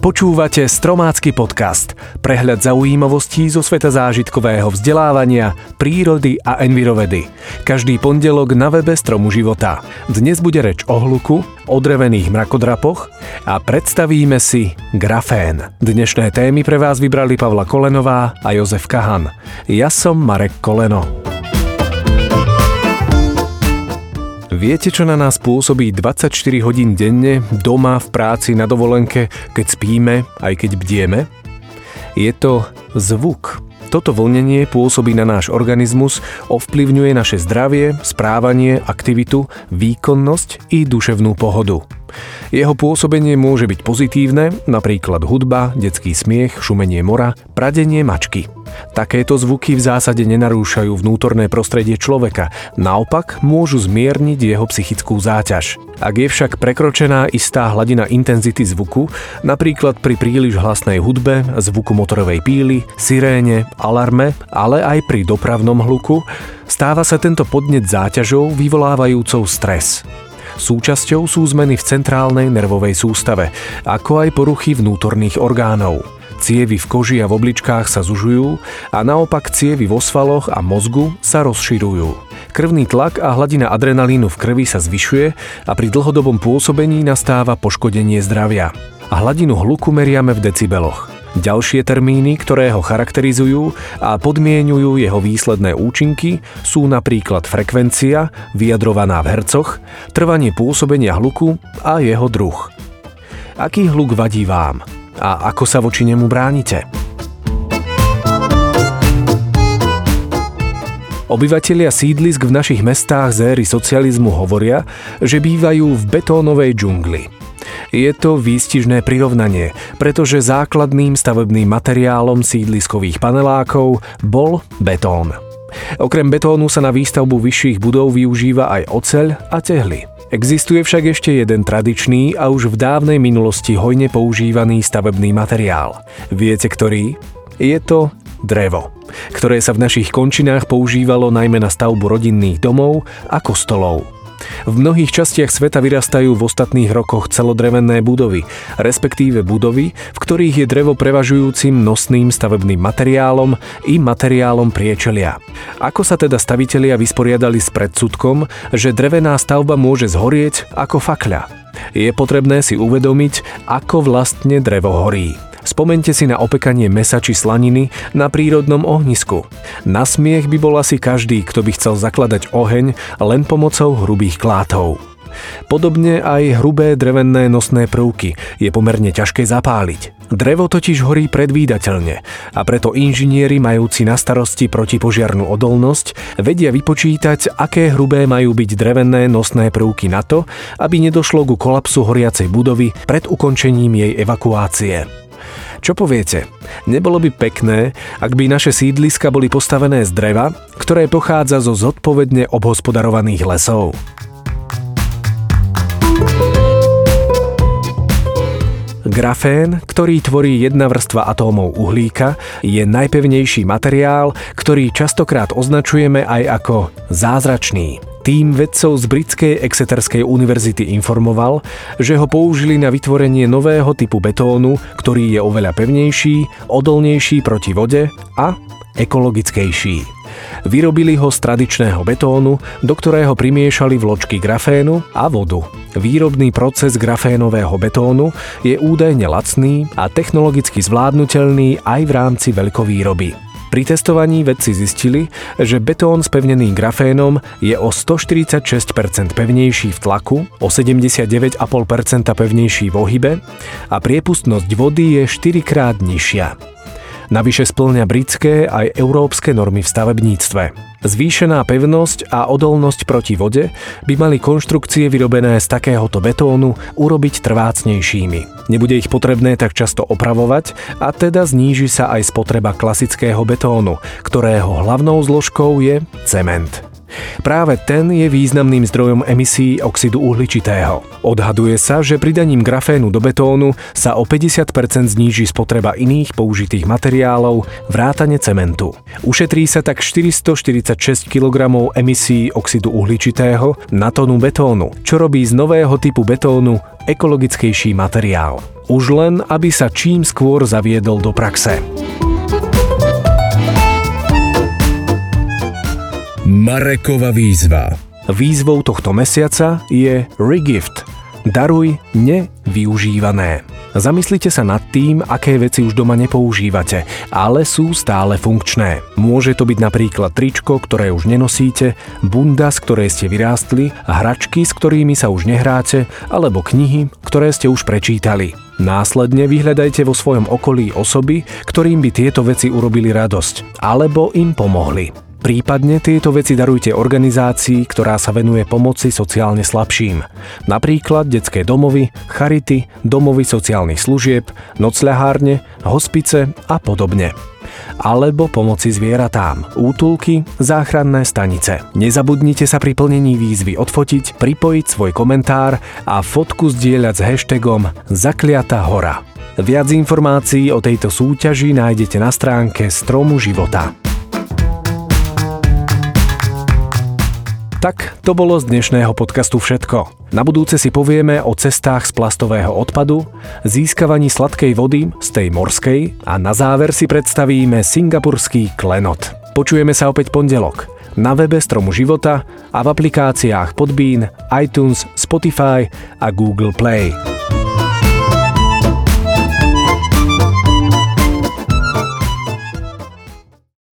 Počúvate Stromácky podcast, prehľad zaujímavostí zo sveta zážitkového vzdelávania, prírody a envirovedy. Každý pondelok na webe Stromu života. Dnes bude reč o hluku, o drevených mrakodrapoch a predstavíme si grafén. Dnešné témy pre vás vybrali Pavla Kolenová a Jozef Kahan. Ja som Marek Koleno. Viete, čo na nás pôsobí 24 hodín denne, doma, v práci, na dovolenke, keď spíme, aj keď bdieme? Je to zvuk. Toto vlnenie pôsobí na náš organizmus, ovplyvňuje naše zdravie, správanie, aktivitu, výkonnosť i duševnú pohodu. Jeho pôsobenie môže byť pozitívne, napríklad hudba, detský smiech, šumenie mora, pradenie mačky – Takéto zvuky v zásade nenarúšajú vnútorné prostredie človeka, naopak môžu zmierniť jeho psychickú záťaž. Ak je však prekročená istá hladina intenzity zvuku, napríklad pri príliš hlasnej hudbe, zvuku motorovej píly, siréne, alarme, ale aj pri dopravnom hluku, stáva sa tento podnet záťažou vyvolávajúcou stres. Súčasťou sú zmeny v centrálnej nervovej sústave, ako aj poruchy vnútorných orgánov. Cievy v koži a v obličkách sa zužujú a naopak cievy vo svaloch a mozgu sa rozširujú. Krvný tlak a hladina adrenalínu v krvi sa zvyšuje a pri dlhodobom pôsobení nastáva poškodenie zdravia. A hladinu hluku meriame v decibeloch. Ďalšie termíny, ktoré ho charakterizujú a podmienujú jeho výsledné účinky, sú napríklad frekvencia, vyjadrovaná v hercoch, trvanie pôsobenia hluku a jeho druh. Aký hluk vadí vám? a ako sa voči nemu bránite. Obyvatelia sídlisk v našich mestách z éry socializmu hovoria, že bývajú v betónovej džungli. Je to výstižné prirovnanie, pretože základným stavebným materiálom sídliskových panelákov bol betón. Okrem betónu sa na výstavbu vyšších budov využíva aj oceľ a tehly. Existuje však ešte jeden tradičný a už v dávnej minulosti hojne používaný stavebný materiál. Viete ktorý? Je to drevo, ktoré sa v našich končinách používalo najmä na stavbu rodinných domov a kostolov. V mnohých častiach sveta vyrastajú v ostatných rokoch celodrevené budovy, respektíve budovy, v ktorých je drevo prevažujúcim nosným stavebným materiálom i materiálom priečelia. Ako sa teda stavitelia vysporiadali s predsudkom, že drevená stavba môže zhorieť ako fakľa? Je potrebné si uvedomiť, ako vlastne drevo horí. Spomente si na opekanie mesa či slaniny na prírodnom ohnisku. Na smiech by bol asi každý, kto by chcel zakladať oheň len pomocou hrubých klátov. Podobne aj hrubé drevené nosné prvky je pomerne ťažké zapáliť. Drevo totiž horí predvídateľne a preto inžinieri majúci na starosti protipožiarnú odolnosť vedia vypočítať, aké hrubé majú byť drevené nosné prvky na to, aby nedošlo ku kolapsu horiacej budovy pred ukončením jej evakuácie. Čo poviete? Nebolo by pekné, ak by naše sídliska boli postavené z dreva, ktoré pochádza zo zodpovedne obhospodarovaných lesov? Grafén, ktorý tvorí jedna vrstva atómov uhlíka, je najpevnejší materiál, ktorý častokrát označujeme aj ako zázračný. Tým vedcov z britskej Exeterskej univerzity informoval, že ho použili na vytvorenie nového typu betónu, ktorý je oveľa pevnejší, odolnejší proti vode a ekologickejší. Vyrobili ho z tradičného betónu, do ktorého primiešali vločky grafénu a vodu. Výrobný proces grafénového betónu je údajne lacný a technologicky zvládnutelný aj v rámci veľkovýroby. Pri testovaní vedci zistili, že betón spevnený grafénom je o 146% pevnejší v tlaku, o 79,5% pevnejší v ohybe a priepustnosť vody je 4 krát nižšia. Navyše splňa britské aj európske normy v stavebníctve. Zvýšená pevnosť a odolnosť proti vode by mali konštrukcie vyrobené z takéhoto betónu urobiť trvácnejšími. Nebude ich potrebné tak často opravovať a teda zníži sa aj spotreba klasického betónu, ktorého hlavnou zložkou je cement. Práve ten je významným zdrojom emisí oxidu uhličitého. Odhaduje sa, že pridaním grafénu do betónu sa o 50% zníži spotreba iných použitých materiálov, vrátane cementu. Ušetrí sa tak 446 kg emisí oxidu uhličitého na tonu betónu, čo robí z nového typu betónu ekologickejší materiál. Už len, aby sa čím skôr zaviedol do praxe. Marekova výzva Výzvou tohto mesiaca je Regift. Daruj nevyužívané. Zamyslite sa nad tým, aké veci už doma nepoužívate, ale sú stále funkčné. Môže to byť napríklad tričko, ktoré už nenosíte, bunda, z ktorej ste vyrástli, hračky, s ktorými sa už nehráte, alebo knihy, ktoré ste už prečítali. Následne vyhľadajte vo svojom okolí osoby, ktorým by tieto veci urobili radosť, alebo im pomohli. Prípadne tieto veci darujte organizácii, ktorá sa venuje pomoci sociálne slabším. Napríklad detské domovy, charity, domovy sociálnych služieb, nocľahárne, hospice a podobne alebo pomoci zvieratám, útulky, záchranné stanice. Nezabudnite sa pri plnení výzvy odfotiť, pripojiť svoj komentár a fotku zdieľať s hashtagom Zakliata hora. Viac informácií o tejto súťaži nájdete na stránke Stromu života. Tak to bolo z dnešného podcastu všetko. Na budúce si povieme o cestách z plastového odpadu, získavaní sladkej vody z tej morskej a na záver si predstavíme singapurský klenot. Počujeme sa opäť pondelok na webe Stromu života a v aplikáciách Podbean, iTunes, Spotify a Google Play.